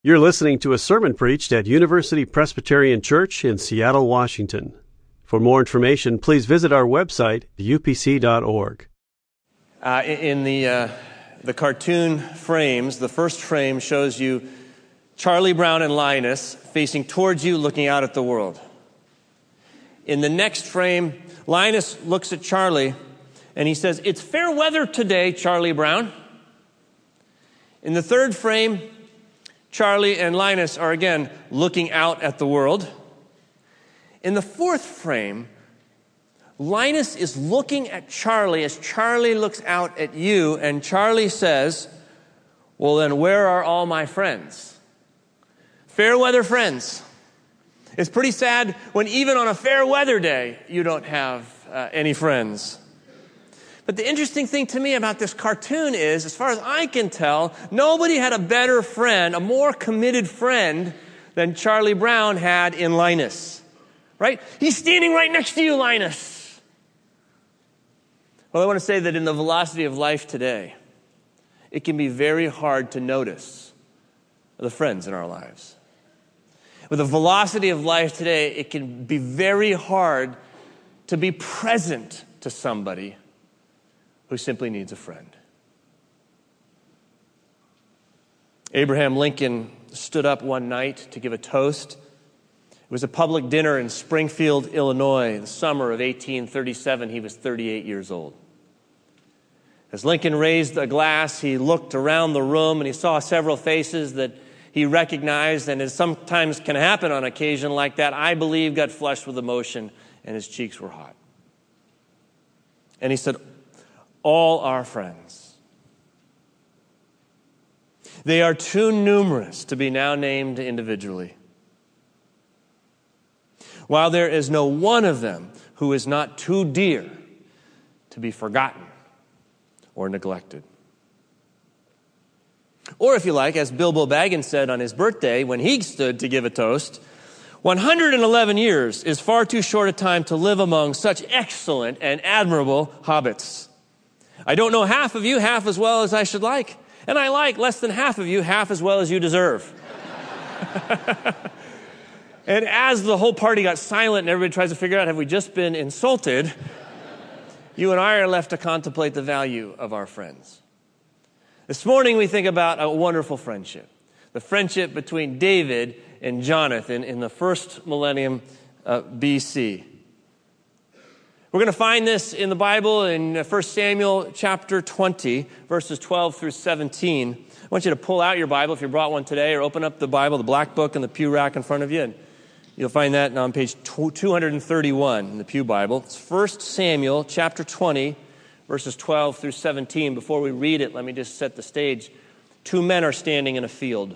You're listening to a sermon preached at University Presbyterian Church in Seattle, Washington. For more information, please visit our website, upc.org. Uh, in the, uh, the cartoon frames, the first frame shows you Charlie Brown and Linus facing towards you, looking out at the world. In the next frame, Linus looks at Charlie and he says, It's fair weather today, Charlie Brown. In the third frame, Charlie and Linus are again looking out at the world. In the fourth frame, Linus is looking at Charlie as Charlie looks out at you, and Charlie says, Well, then, where are all my friends? Fair weather friends. It's pretty sad when, even on a fair weather day, you don't have uh, any friends. But the interesting thing to me about this cartoon is, as far as I can tell, nobody had a better friend, a more committed friend than Charlie Brown had in Linus. Right? He's standing right next to you, Linus. Well, I want to say that in the velocity of life today, it can be very hard to notice the friends in our lives. With the velocity of life today, it can be very hard to be present to somebody who simply needs a friend. Abraham Lincoln stood up one night to give a toast. It was a public dinner in Springfield, Illinois, in the summer of 1837. He was 38 years old. As Lincoln raised a glass, he looked around the room and he saw several faces that he recognized, and as sometimes can happen on occasion like that, I believe got flushed with emotion and his cheeks were hot. And he said, all our friends. They are too numerous to be now named individually. While there is no one of them who is not too dear to be forgotten or neglected. Or, if you like, as Bilbo Baggins said on his birthday when he stood to give a toast, 111 years is far too short a time to live among such excellent and admirable hobbits. I don't know half of you half as well as I should like. And I like less than half of you half as well as you deserve. and as the whole party got silent and everybody tries to figure out have we just been insulted, you and I are left to contemplate the value of our friends. This morning we think about a wonderful friendship the friendship between David and Jonathan in the first millennium uh, BC. We're going to find this in the Bible in uh, 1 Samuel chapter 20, verses 12 through 17. I want you to pull out your Bible if you brought one today, or open up the Bible, the black book, and the pew rack in front of you. And you'll find that on page 231 in the Pew Bible. It's 1 Samuel chapter 20, verses 12 through 17. Before we read it, let me just set the stage. Two men are standing in a field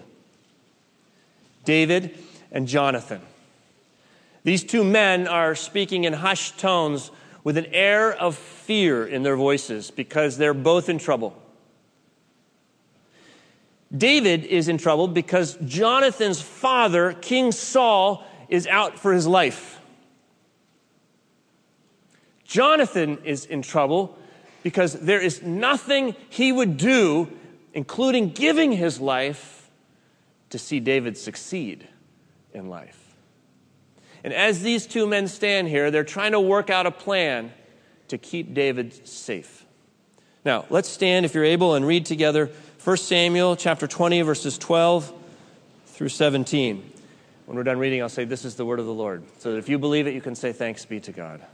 David and Jonathan. These two men are speaking in hushed tones with an air of fear in their voices because they're both in trouble. David is in trouble because Jonathan's father, King Saul, is out for his life. Jonathan is in trouble because there is nothing he would do, including giving his life, to see David succeed in life. And as these two men stand here, they're trying to work out a plan to keep David safe. Now, let's stand, if you're able, and read together 1 Samuel chapter 20, verses 12 through 17. When we're done reading, I'll say, This is the word of the Lord. So that if you believe it, you can say, Thanks be to God.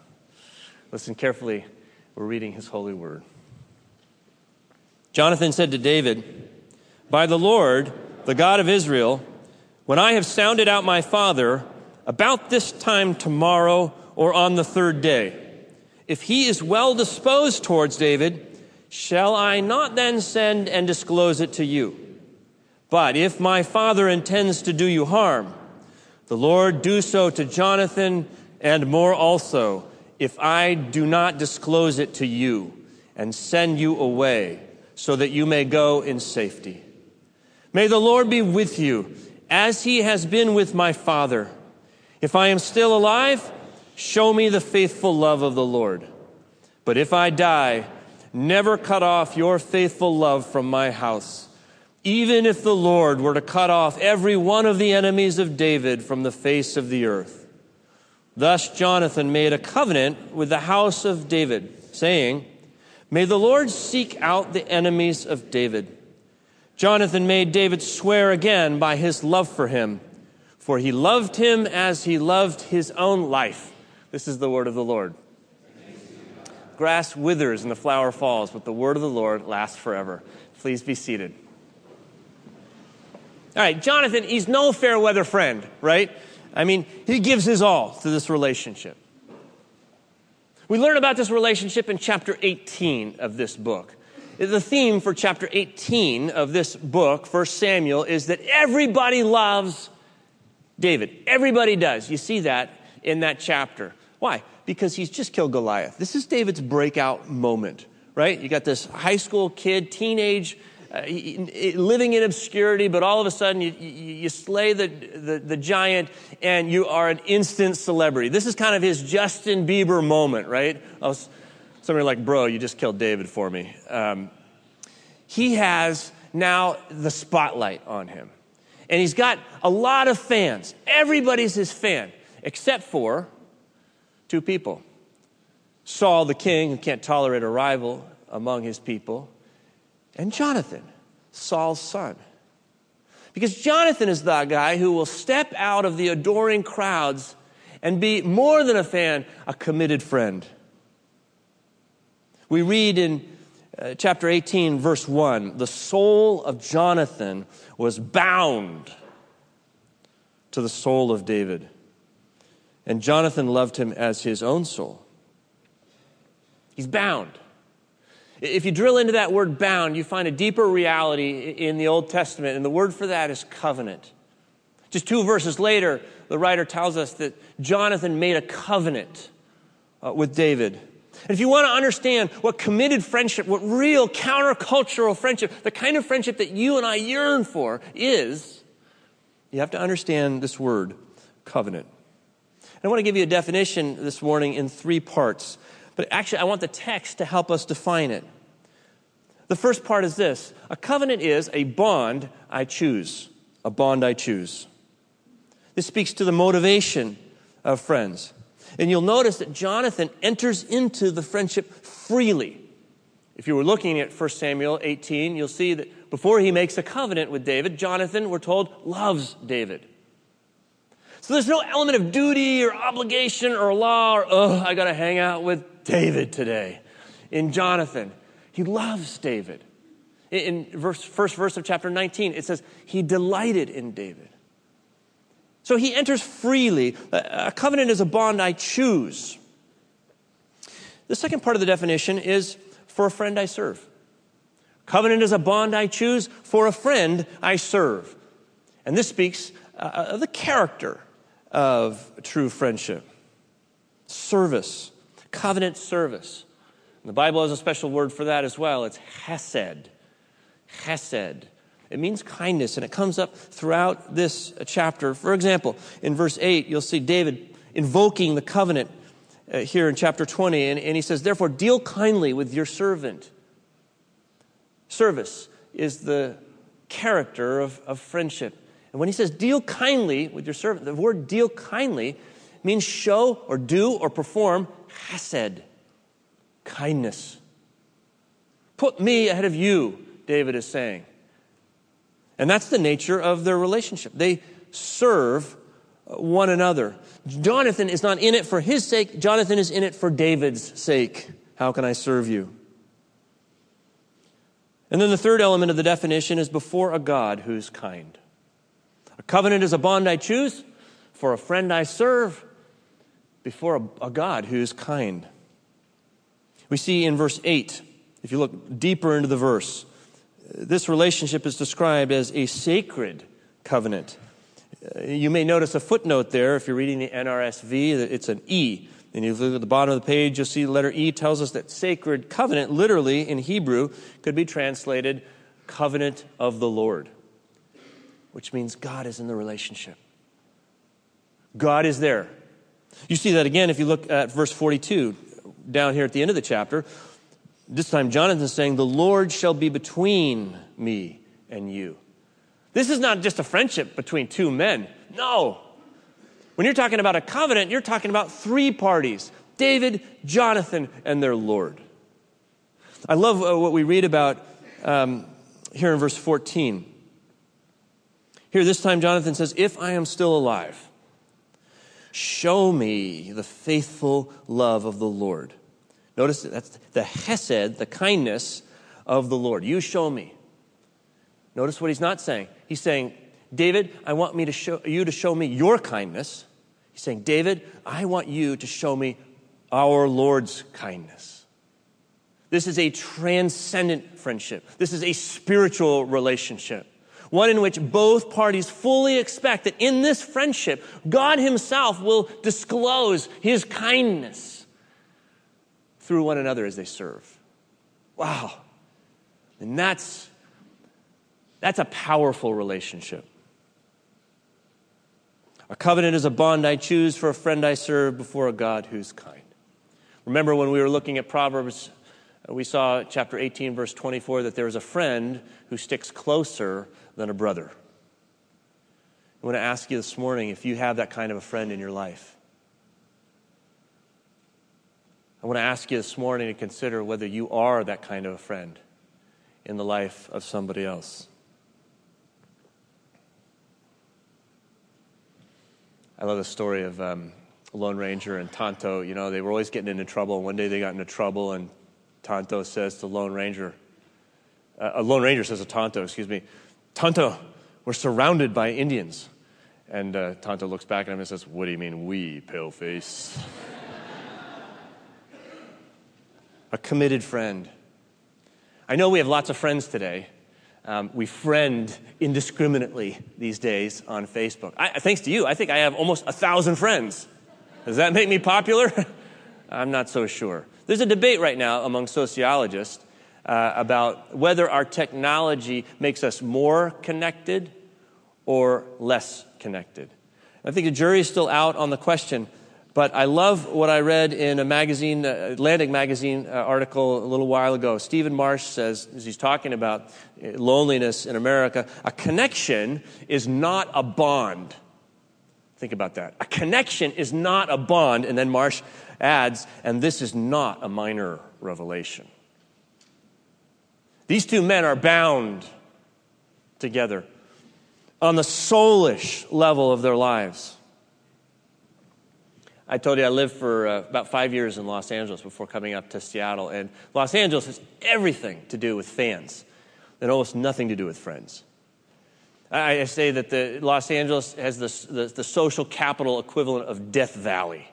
Listen carefully. We're reading his holy word. Jonathan said to David, By the Lord, the God of Israel, when I have sounded out my father, about this time tomorrow or on the third day. If he is well disposed towards David, shall I not then send and disclose it to you? But if my father intends to do you harm, the Lord do so to Jonathan and more also, if I do not disclose it to you and send you away, so that you may go in safety. May the Lord be with you, as he has been with my father. If I am still alive, show me the faithful love of the Lord. But if I die, never cut off your faithful love from my house. even if the Lord were to cut off every one of the enemies of David from the face of the earth. Thus Jonathan made a covenant with the house of David, saying, May the Lord seek out the enemies of David. Jonathan made David swear again by his love for him, for he loved him as he loved his own life. This is the word of the Lord. Grass withers and the flower falls, but the word of the Lord lasts forever. Please be seated. All right, Jonathan, he's no fair weather friend, right? I mean, he gives his all to this relationship. We learn about this relationship in chapter 18 of this book. The theme for chapter 18 of this book, 1 Samuel, is that everybody loves David. Everybody does. You see that in that chapter. Why? Because he's just killed Goliath. This is David's breakout moment, right? You got this high school kid, teenage uh, living in obscurity, but all of a sudden you, you, you slay the, the, the, giant and you are an instant celebrity. This is kind of his Justin Bieber moment, right? Was, somebody like, bro, you just killed David for me. Um, he has now the spotlight on him. And he's got a lot of fans. Everybody's his fan, except for two people Saul the king, who can't tolerate a rival among his people and Jonathan, Saul's son. Because Jonathan is the guy who will step out of the adoring crowds and be more than a fan, a committed friend. We read in uh, chapter 18, verse 1 the soul of Jonathan was bound to the soul of David. And Jonathan loved him as his own soul. He's bound. If you drill into that word bound, you find a deeper reality in the Old Testament, and the word for that is covenant. Just two verses later, the writer tells us that Jonathan made a covenant uh, with David. And if you want to understand what committed friendship, what real countercultural friendship, the kind of friendship that you and I yearn for is, you have to understand this word, covenant. And I want to give you a definition this morning in three parts. But actually, I want the text to help us define it. The first part is this a covenant is a bond I choose. A bond I choose. This speaks to the motivation of friends. And you'll notice that Jonathan enters into the friendship freely. If you were looking at 1 Samuel 18, you'll see that before he makes a covenant with David, Jonathan, we're told, loves David. So there's no element of duty or obligation or law or, oh, I got to hang out with David today. In Jonathan, he loves David. In verse, first verse of chapter 19, it says, He delighted in David. So he enters freely. A covenant is a bond I choose. The second part of the definition is for a friend I serve. Covenant is a bond I choose for a friend I serve. And this speaks uh, of the character of true friendship service covenant service. And the Bible has a special word for that as well. It's hesed. Hesed. It means kindness, and it comes up throughout this chapter. For example, in verse 8, you'll see David invoking the covenant uh, here in chapter 20, and, and he says, Therefore, deal kindly with your servant. Service is the character of, of friendship. And when he says deal kindly with your servant, the word deal kindly means show or do or perform chesed, kindness. Put me ahead of you, David is saying. And that's the nature of their relationship. They serve uh, one another. Jonathan is not in it for his sake, Jonathan is in it for David's sake. How can I serve you? And then the third element of the definition is before a God who's kind. A covenant is a bond I choose, for a friend I serve, before a, a God who's kind. We see in verse 8, if you look deeper into the verse, this relationship is described as a sacred covenant. Uh, you may notice a footnote there if you're reading the NRSV, it's an E. And if you look at the bottom of the page, you'll see the letter E tells us that sacred covenant, literally in Hebrew, could be translated covenant of the Lord, which means God is in the relationship. God is there. You see that again if you look at verse 42, down here at the end of the chapter. This time, Jonathan's saying, The Lord shall be between me and you. This is not just a friendship between two men. No. When you're talking about a covenant, you're talking about three parties David, Jonathan, and their Lord. I love uh, what we read about um, here in verse 14. Here, this time, Jonathan says, If I am still alive, show me the faithful love of the Lord. Notice that's the hesed, the kindness of the Lord. You show me. Notice what he's not saying. He's saying, David, I want me to show you to show me your kindness. He's saying, David, I want you to show me our Lord's kindness. This is a transcendent friendship. This is a spiritual relationship. One in which both parties fully expect that in this friendship, God Himself will disclose His kindness through one another as they serve. Wow. And that's, that's a powerful relationship. A covenant is a bond I choose for a friend I serve before a God who's kind. Remember when we were looking at Proverbs, uh, we saw chapter 18, verse 24, that there is a friend who sticks closer than a brother. I want to ask you this morning if you have that kind of a friend in your life. I want to ask you this morning to consider whether you are that kind of a friend in the life of somebody else. I love the story of um, Lone Ranger and Tonto. You know, they were always getting into trouble. One day they got into trouble, and Tonto says to Lone Ranger, uh, a Lone Ranger says to Tonto, excuse me, Tonto, we're surrounded by Indians. And uh, Tonto looks back at him and says, What do you mean, we, paleface? A committed friend. I know we have lots of friends today. Um, we friend indiscriminately these days on Facebook. I, thanks to you, I think I have almost a thousand friends. Does that make me popular? I'm not so sure. There's a debate right now among sociologists uh, about whether our technology makes us more connected or less connected. I think the jury is still out on the question, but I love what I read in a magazine, uh, Atlantic magazine uh, article a little while ago. Stephen Marche says, as he's talking about uh, loneliness in America, a connection is not a bond. Think about that. A connection is not a bond. And then Marche adds, and this is not a minor revelation. These two men are bound together on the soulish level of their lives. I told you I lived for uh, about five years in Los Angeles before coming up to Seattle. And Los Angeles has everything to do with fans and almost nothing to do with friends. I, I say that the, Los Angeles has the, the, the social capital equivalent of Death Valley.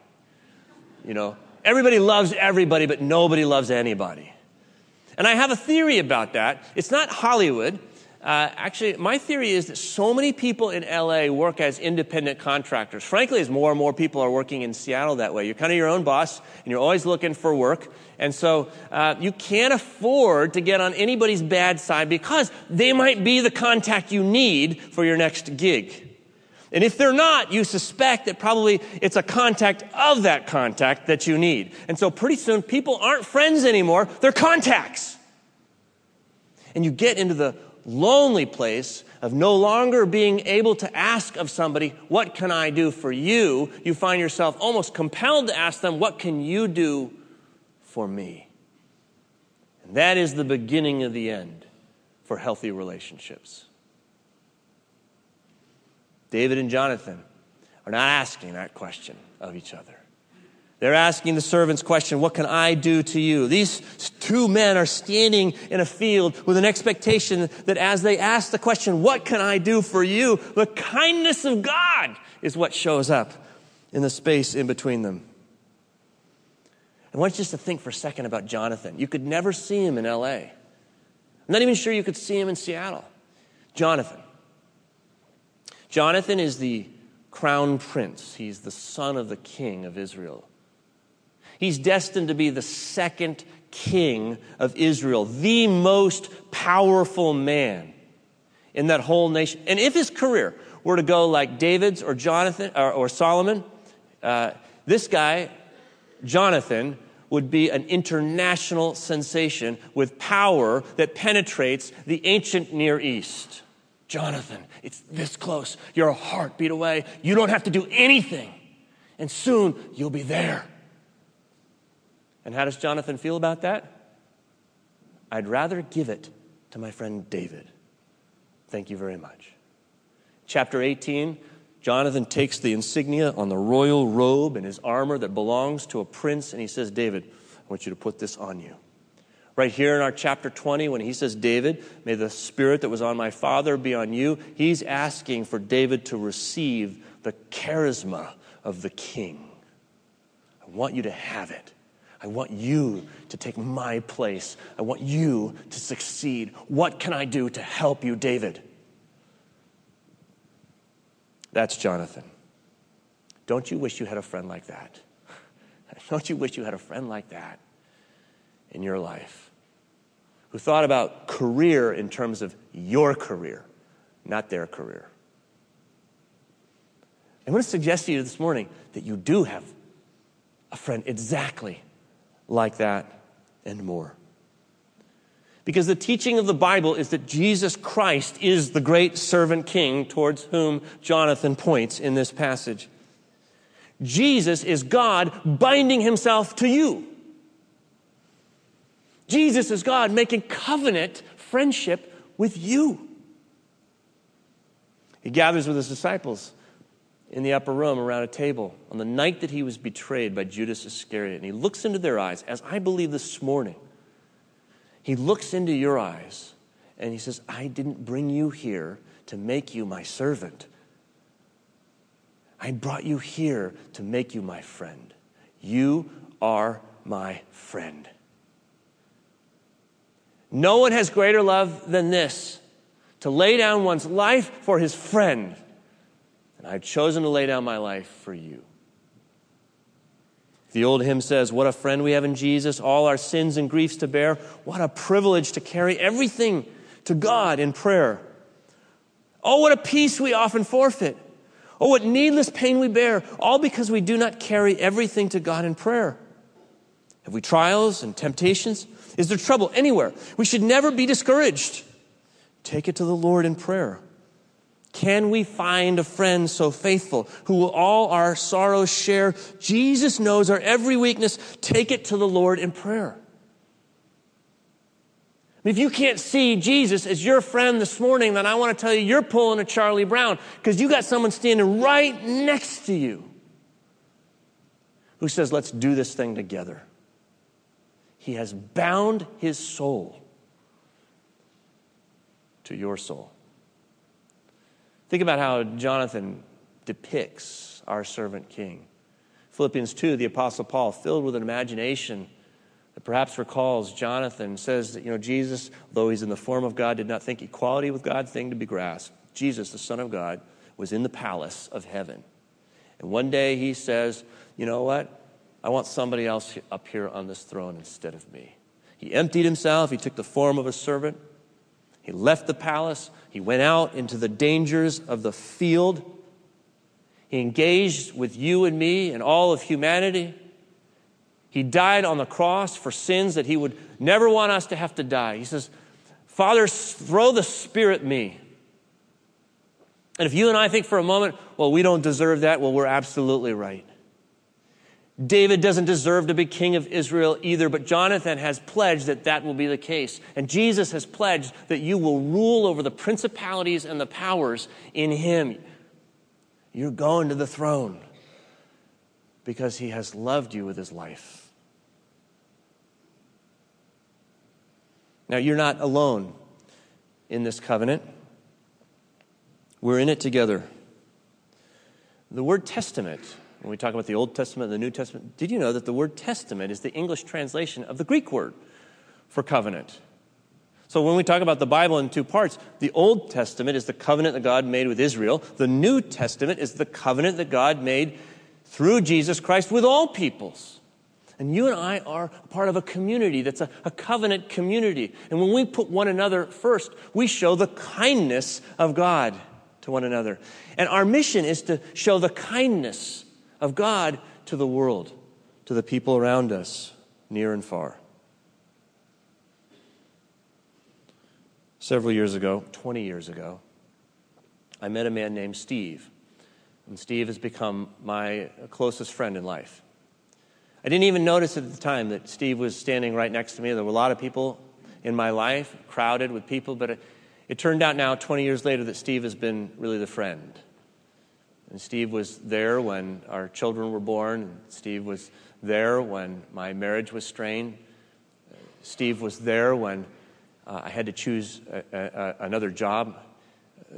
You know, everybody loves everybody, but nobody loves anybody. And I have a theory about that. It's not Hollywood. Uh, actually, my theory is that so many people in LA work as independent contractors. Frankly, as more and more people are working in Seattle that way, you're kind of your own boss and you're always looking for work. And so uh, you can't afford to get on anybody's bad side because they might be the contact you need for your next gig. And if they're not, you suspect that probably it's a contact of that contact that you need. And so pretty soon, people aren't friends anymore, they're contacts. And you get into the lonely place of no longer being able to ask of somebody, What can I do for you? You find yourself almost compelled to ask them, What can you do for me? And that is the beginning of the end for healthy relationships. David and Jonathan are not asking that question of each other. They're asking the servant's question, What can I do to you? These two men are standing in a field with an expectation that as they ask the question, What can I do for you? the kindness of God is what shows up in the space in between them. I want you just to think for a second about Jonathan. You could never see him in LA. I'm not even sure you could see him in Seattle. Jonathan. Jonathan is the crown prince, he's the son of the king of Israel. He's destined to be the second king of Israel, the most powerful man in that whole nation. And if his career were to go like David's or Jonathan or, or Solomon, uh, this guy, Jonathan, would be an international sensation with power that penetrates the ancient Near East. Jonathan, it's this close. You're a heartbeat away. You don't have to do anything. And soon you'll be there. And how does Jonathan feel about that? I'd rather give it to my friend David. Thank you very much. Chapter 18 Jonathan takes the insignia on the royal robe and his armor that belongs to a prince, and he says, David, I want you to put this on you. Right here in our chapter 20, when he says, David, may the spirit that was on my father be on you, he's asking for David to receive the charisma of the king. I want you to have it. I want you to take my place. I want you to succeed. What can I do to help you, David? That's Jonathan. Don't you wish you had a friend like that? Don't you wish you had a friend like that in your life? Who thought about career in terms of your career, not their career. I want to suggest to you this morning that you do have a friend exactly like that and more. Because the teaching of the Bible is that Jesus Christ is the great servant king towards whom Jonathan points in this passage. Jesus is God binding himself to you. Jesus is God making covenant friendship with you. He gathers with his disciples in the upper room around a table on the night that he was betrayed by Judas Iscariot. And he looks into their eyes, as I believe this morning. He looks into your eyes and he says, I didn't bring you here to make you my servant. I brought you here to make you my friend. You are my friend. No one has greater love than this to lay down one's life for his friend. And I've chosen to lay down my life for you. The old hymn says, What a friend we have in Jesus, all our sins and griefs to bear. What a privilege to carry everything to God in prayer. Oh, what a peace we often forfeit. Oh, what needless pain we bear, all because we do not carry everything to God in prayer. Have we trials and temptations? Is there trouble anywhere? We should never be discouraged. Take it to the Lord in prayer. Can we find a friend so faithful who will all our sorrows share? Jesus knows our every weakness. Take it to the Lord in prayer. If you can't see Jesus as your friend this morning, then I want to tell you you're pulling a Charlie Brown because you got someone standing right next to you who says, Let's do this thing together. He has bound his soul to your soul. Think about how Jonathan depicts our servant king. Philippians 2, the Apostle Paul, filled with an imagination that perhaps recalls Jonathan, says that, you know, Jesus, though he's in the form of God, did not think equality with God thing to be grasped. Jesus, the Son of God, was in the palace of heaven. And one day he says, you know what? I want somebody else up here on this throne instead of me. He emptied himself, he took the form of a servant. He left the palace. He went out into the dangers of the field. He engaged with you and me and all of humanity. He died on the cross for sins that he would never want us to have to die. He says, Father, throw the Spirit me. And if you and I think for a moment, well, we don't deserve that, well, we're absolutely right. David doesn't deserve to be king of Israel either, but Jonathan has pledged that that will be the case. And Jesus has pledged that you will rule over the principalities and the powers in him. You're going to the throne because he has loved you with his life. Now, you're not alone in this covenant, we're in it together. The word testament when we talk about the Old Testament and the New Testament, did you know that the word testament is the English translation of the Greek word for covenant? So when we talk about the Bible in two parts, the Old Testament is the covenant that God made with Israel. The New Testament is the covenant that God made through Jesus Christ with all peoples. And you and I are part of a community that's a, a, covenant community. And when we put one another first, we show the kindness of God to one another. And our mission is to show the kindness of God to the world, to the people around us, near and far. Several years ago, 20 years ago, I met a man named Steve. And Steve has become my closest friend in life. I didn't even notice at the time that Steve was standing right next to me. There were a lot of people in my life, crowded with people, but it, it turned out now, 20 years later, that Steve has been really the friend. And Steve was there when our children were born. And Steve was there when my marriage was strained. Steve was there when uh, I had to choose a, a, another job.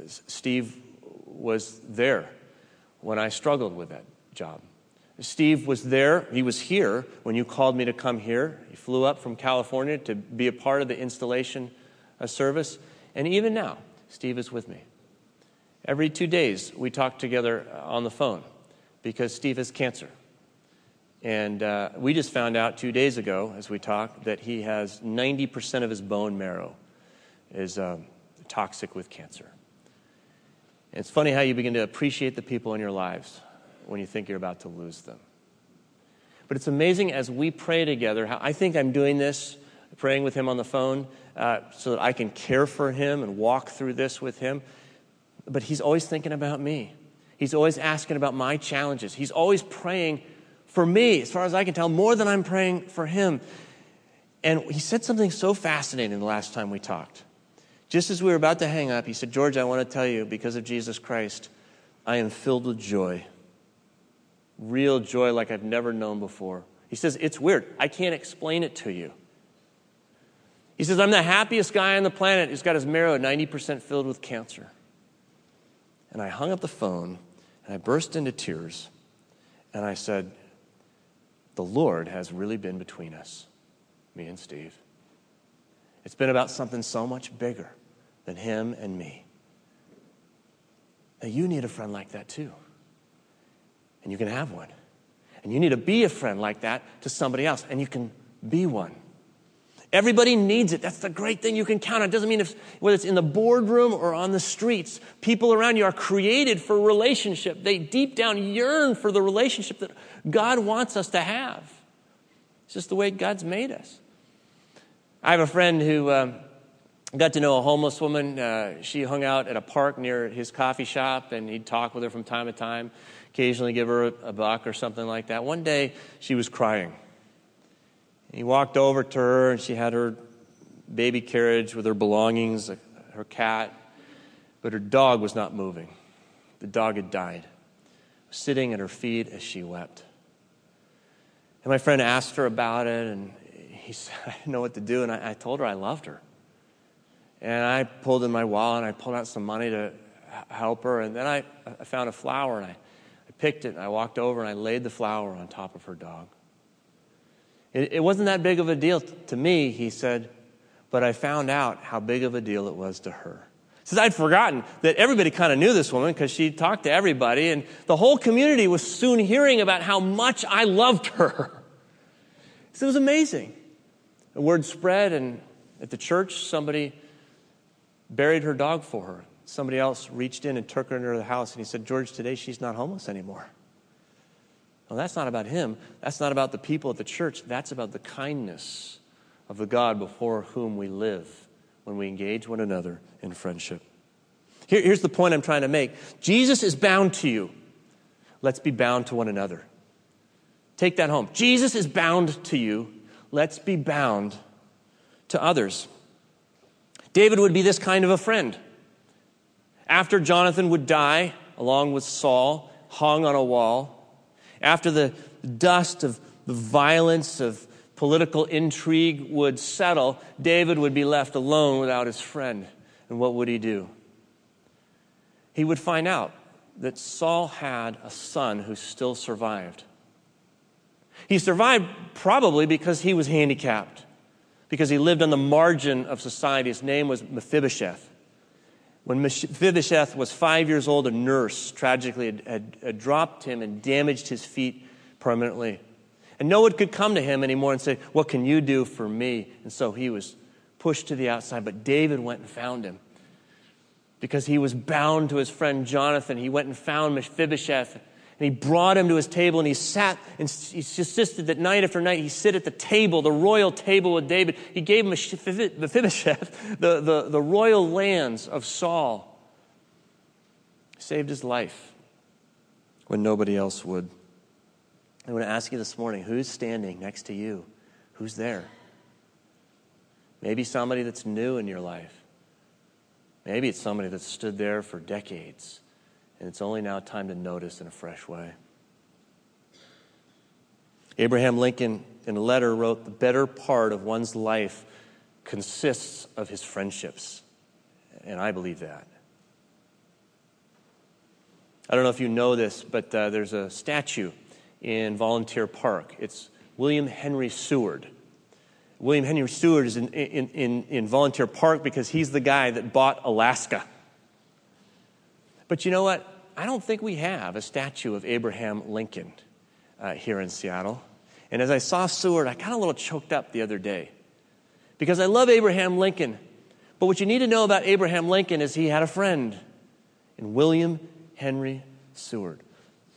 Steve was there when I struggled with that job. Steve was there. He was here when you called me to come here. He flew up from California to be a part of the installation uh, service. And even now, Steve is with me. Every two days, we talk together uh, on the phone because Steve has cancer. And uh, we just found out two days ago, as we talked, that he has 90% of his bone marrow is um, toxic with cancer. And it's funny how you begin to appreciate the people in your lives when you think you're about to lose them. But it's amazing as we pray together, how I think I'm doing this, praying with him on the phone, uh, so that I can care for him and walk through this with him. But he's always thinking about me. He's always asking about my challenges. He's always praying for me, as far as I can tell, more than I'm praying for him. And he said something so fascinating the last time we talked. Just as we were about to hang up, he said, George, I want to tell you, because of Jesus Christ, I am filled with joy. Real joy like I've never known before. He says, It's weird. I can't explain it to you. He says, I'm the happiest guy on the planet who's got his marrow 90% filled with cancer. And I hung up the phone and I burst into tears and I said, The Lord has really been between us, me and Steve. It's been about something so much bigger than him and me. Now, you need a friend like that too. And you can have one. And you need to be a friend like that to somebody else, and you can be one. Everybody needs it. That's the great thing you can count on. It doesn't mean if, whether it's in the boardroom or on the streets, people around you are created for relationship. They deep down yearn for the relationship that God wants us to have. It's just the way God's made us. I have a friend who um, got to know a homeless woman. Uh, she hung out at a park near his coffee shop, and he'd talk with her from time to time, occasionally give her a, a buck or something like that. One day, she was crying. He walked over to her, and she had her baby carriage with her belongings, her cat, but her dog was not moving. The dog had died, sitting at her feet as she wept. And my friend asked her about it, and he said, I didn't know what to do. And I, I told her I loved her. And I pulled in my wallet, and I pulled out some money to help her. And then I, I found a flower, and I, I picked it, and I walked over, and I laid the flower on top of her dog. It, it wasn't that big of a deal to me, he said, but I found out how big of a deal it was to her. Says I'd forgotten that everybody kind of knew this woman because she talked to everybody, and the whole community was soon hearing about how much I loved her. So it was amazing. The word spread, and at the church, somebody buried her dog for her. Somebody else reached in and took her into the house, and he said, George, today she's not homeless anymore. Well, that's not about him. That's not about the people at the church. That's about the kindness of the God before whom we live when we engage one another in friendship. Here, here's the point I'm trying to make Jesus is bound to you. Let's be bound to one another. Take that home. Jesus is bound to you. Let's be bound to others. David would be this kind of a friend. After Jonathan would die, along with Saul, hung on a wall, after the dust of the violence of political intrigue would settle, David would be left alone without his friend. And what would he do? He would find out that Saul had a son who still survived. He survived probably because he was handicapped, because he lived on the margin of society. His name was Mephibosheth. When Mephibosheth was five years old, a nurse tragically had, had, had, dropped him and damaged his feet permanently. And no one could come to him anymore and say, What can you do for me? And so he was pushed to the outside. But David went and found him because he was bound to his friend Jonathan. He went and found Mephibosheth and he brought him to his table and he sat and he insisted that night after night he sit at the table, the royal table with David. He gave him Mephibosheth, the, the, the, the royal lands of Saul. saved his life when nobody else would. I want to ask you this morning who's standing next to you? Who's there? Maybe somebody that's new in your life. Maybe it's somebody that's stood there for decades, and it's only now time to notice in a fresh way. Abraham Lincoln, in a letter, wrote The better part of one's life consists of his friendships. And I believe that. I don't know if you know this, but uh, there's a statue in Volunteer Park. It's William Henry Seward. William Henry Seward is in, in, in, in Volunteer Park because he's the guy that bought Alaska. But you know what? I don't think we have a statue of Abraham Lincoln uh, here in Seattle. And as I saw Seward, I got a little choked up the other day because I love Abraham Lincoln. But what you need to know about Abraham Lincoln is he had a friend in William Henry Seward.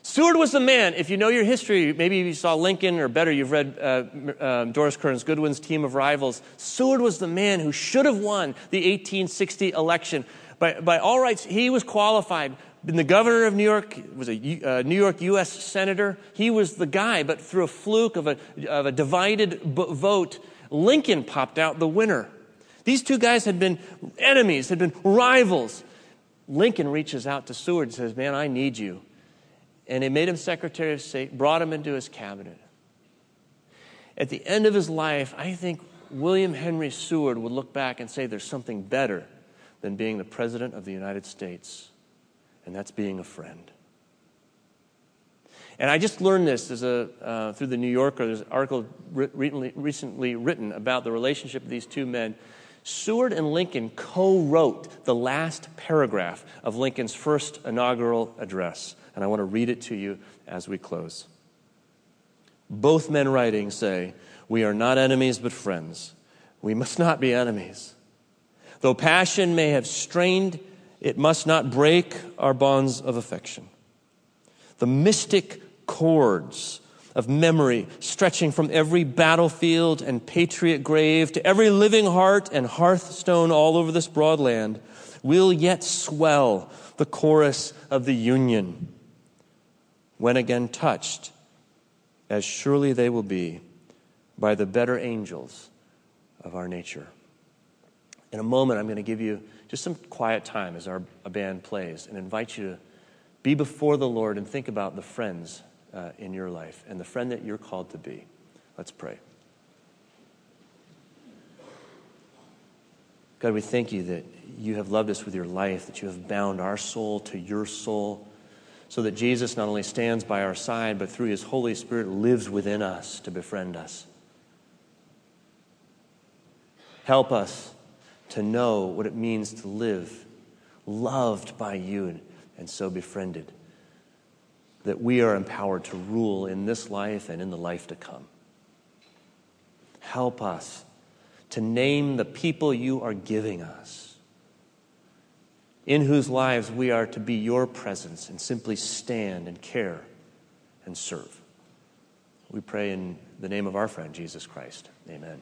Seward was the man, if you know your history, maybe you saw Lincoln, or better, you've read uh, uh, Doris Kearns Goodwin's Team of Rivals. Seward was the man who should have won the 1860 election. By, by all rights, he was qualified. Been the governor of New York, was a uh, New York U.S. senator. He was the guy, but through a fluke of a, of a divided vote, Lincoln popped out the winner. These two guys had been enemies, had been rivals. Lincoln reaches out to Seward and says, Man, I need you. And he made him Secretary of State, brought him into his cabinet. At the end of his life, I think William Henry Seward would look back and say there's something better than being the President of the United States, and that's being a friend. And I just learned this a, uh, through the New Yorker. There's an article re- recently written about the relationship of these two men. Seward and Lincoln co wrote the last paragraph of Lincoln's first inaugural address. And I want to read it to you as we close. Both men writing say, We are not enemies but friends. We must not be enemies. Though passion may have strained, it must not break our bonds of affection. The mystic cords of memory stretching from every battlefield and patriot grave to every living heart and hearthstone all over this broad land will yet swell the chorus of the Union when again touched, as surely they will be by the better angels of our nature. In a moment, I'm going to give you just some quiet time as our band plays and invite you to be before the Lord and think about the friends uh, in your life and the friend that you're called to be. Let's pray. God, we thank you that you have loved us with your life, that you have bound our soul to your soul, so that Jesus not only stands by our side, but through his Holy Spirit lives within us to befriend us. Help us to know what it means to live loved by you and so befriended that we are empowered to rule in this life and in the life to come. Help us to name the people you are giving us, in whose lives we are to be your presence and simply stand and care and serve. We pray in the name of our friend Jesus Christ. Amen.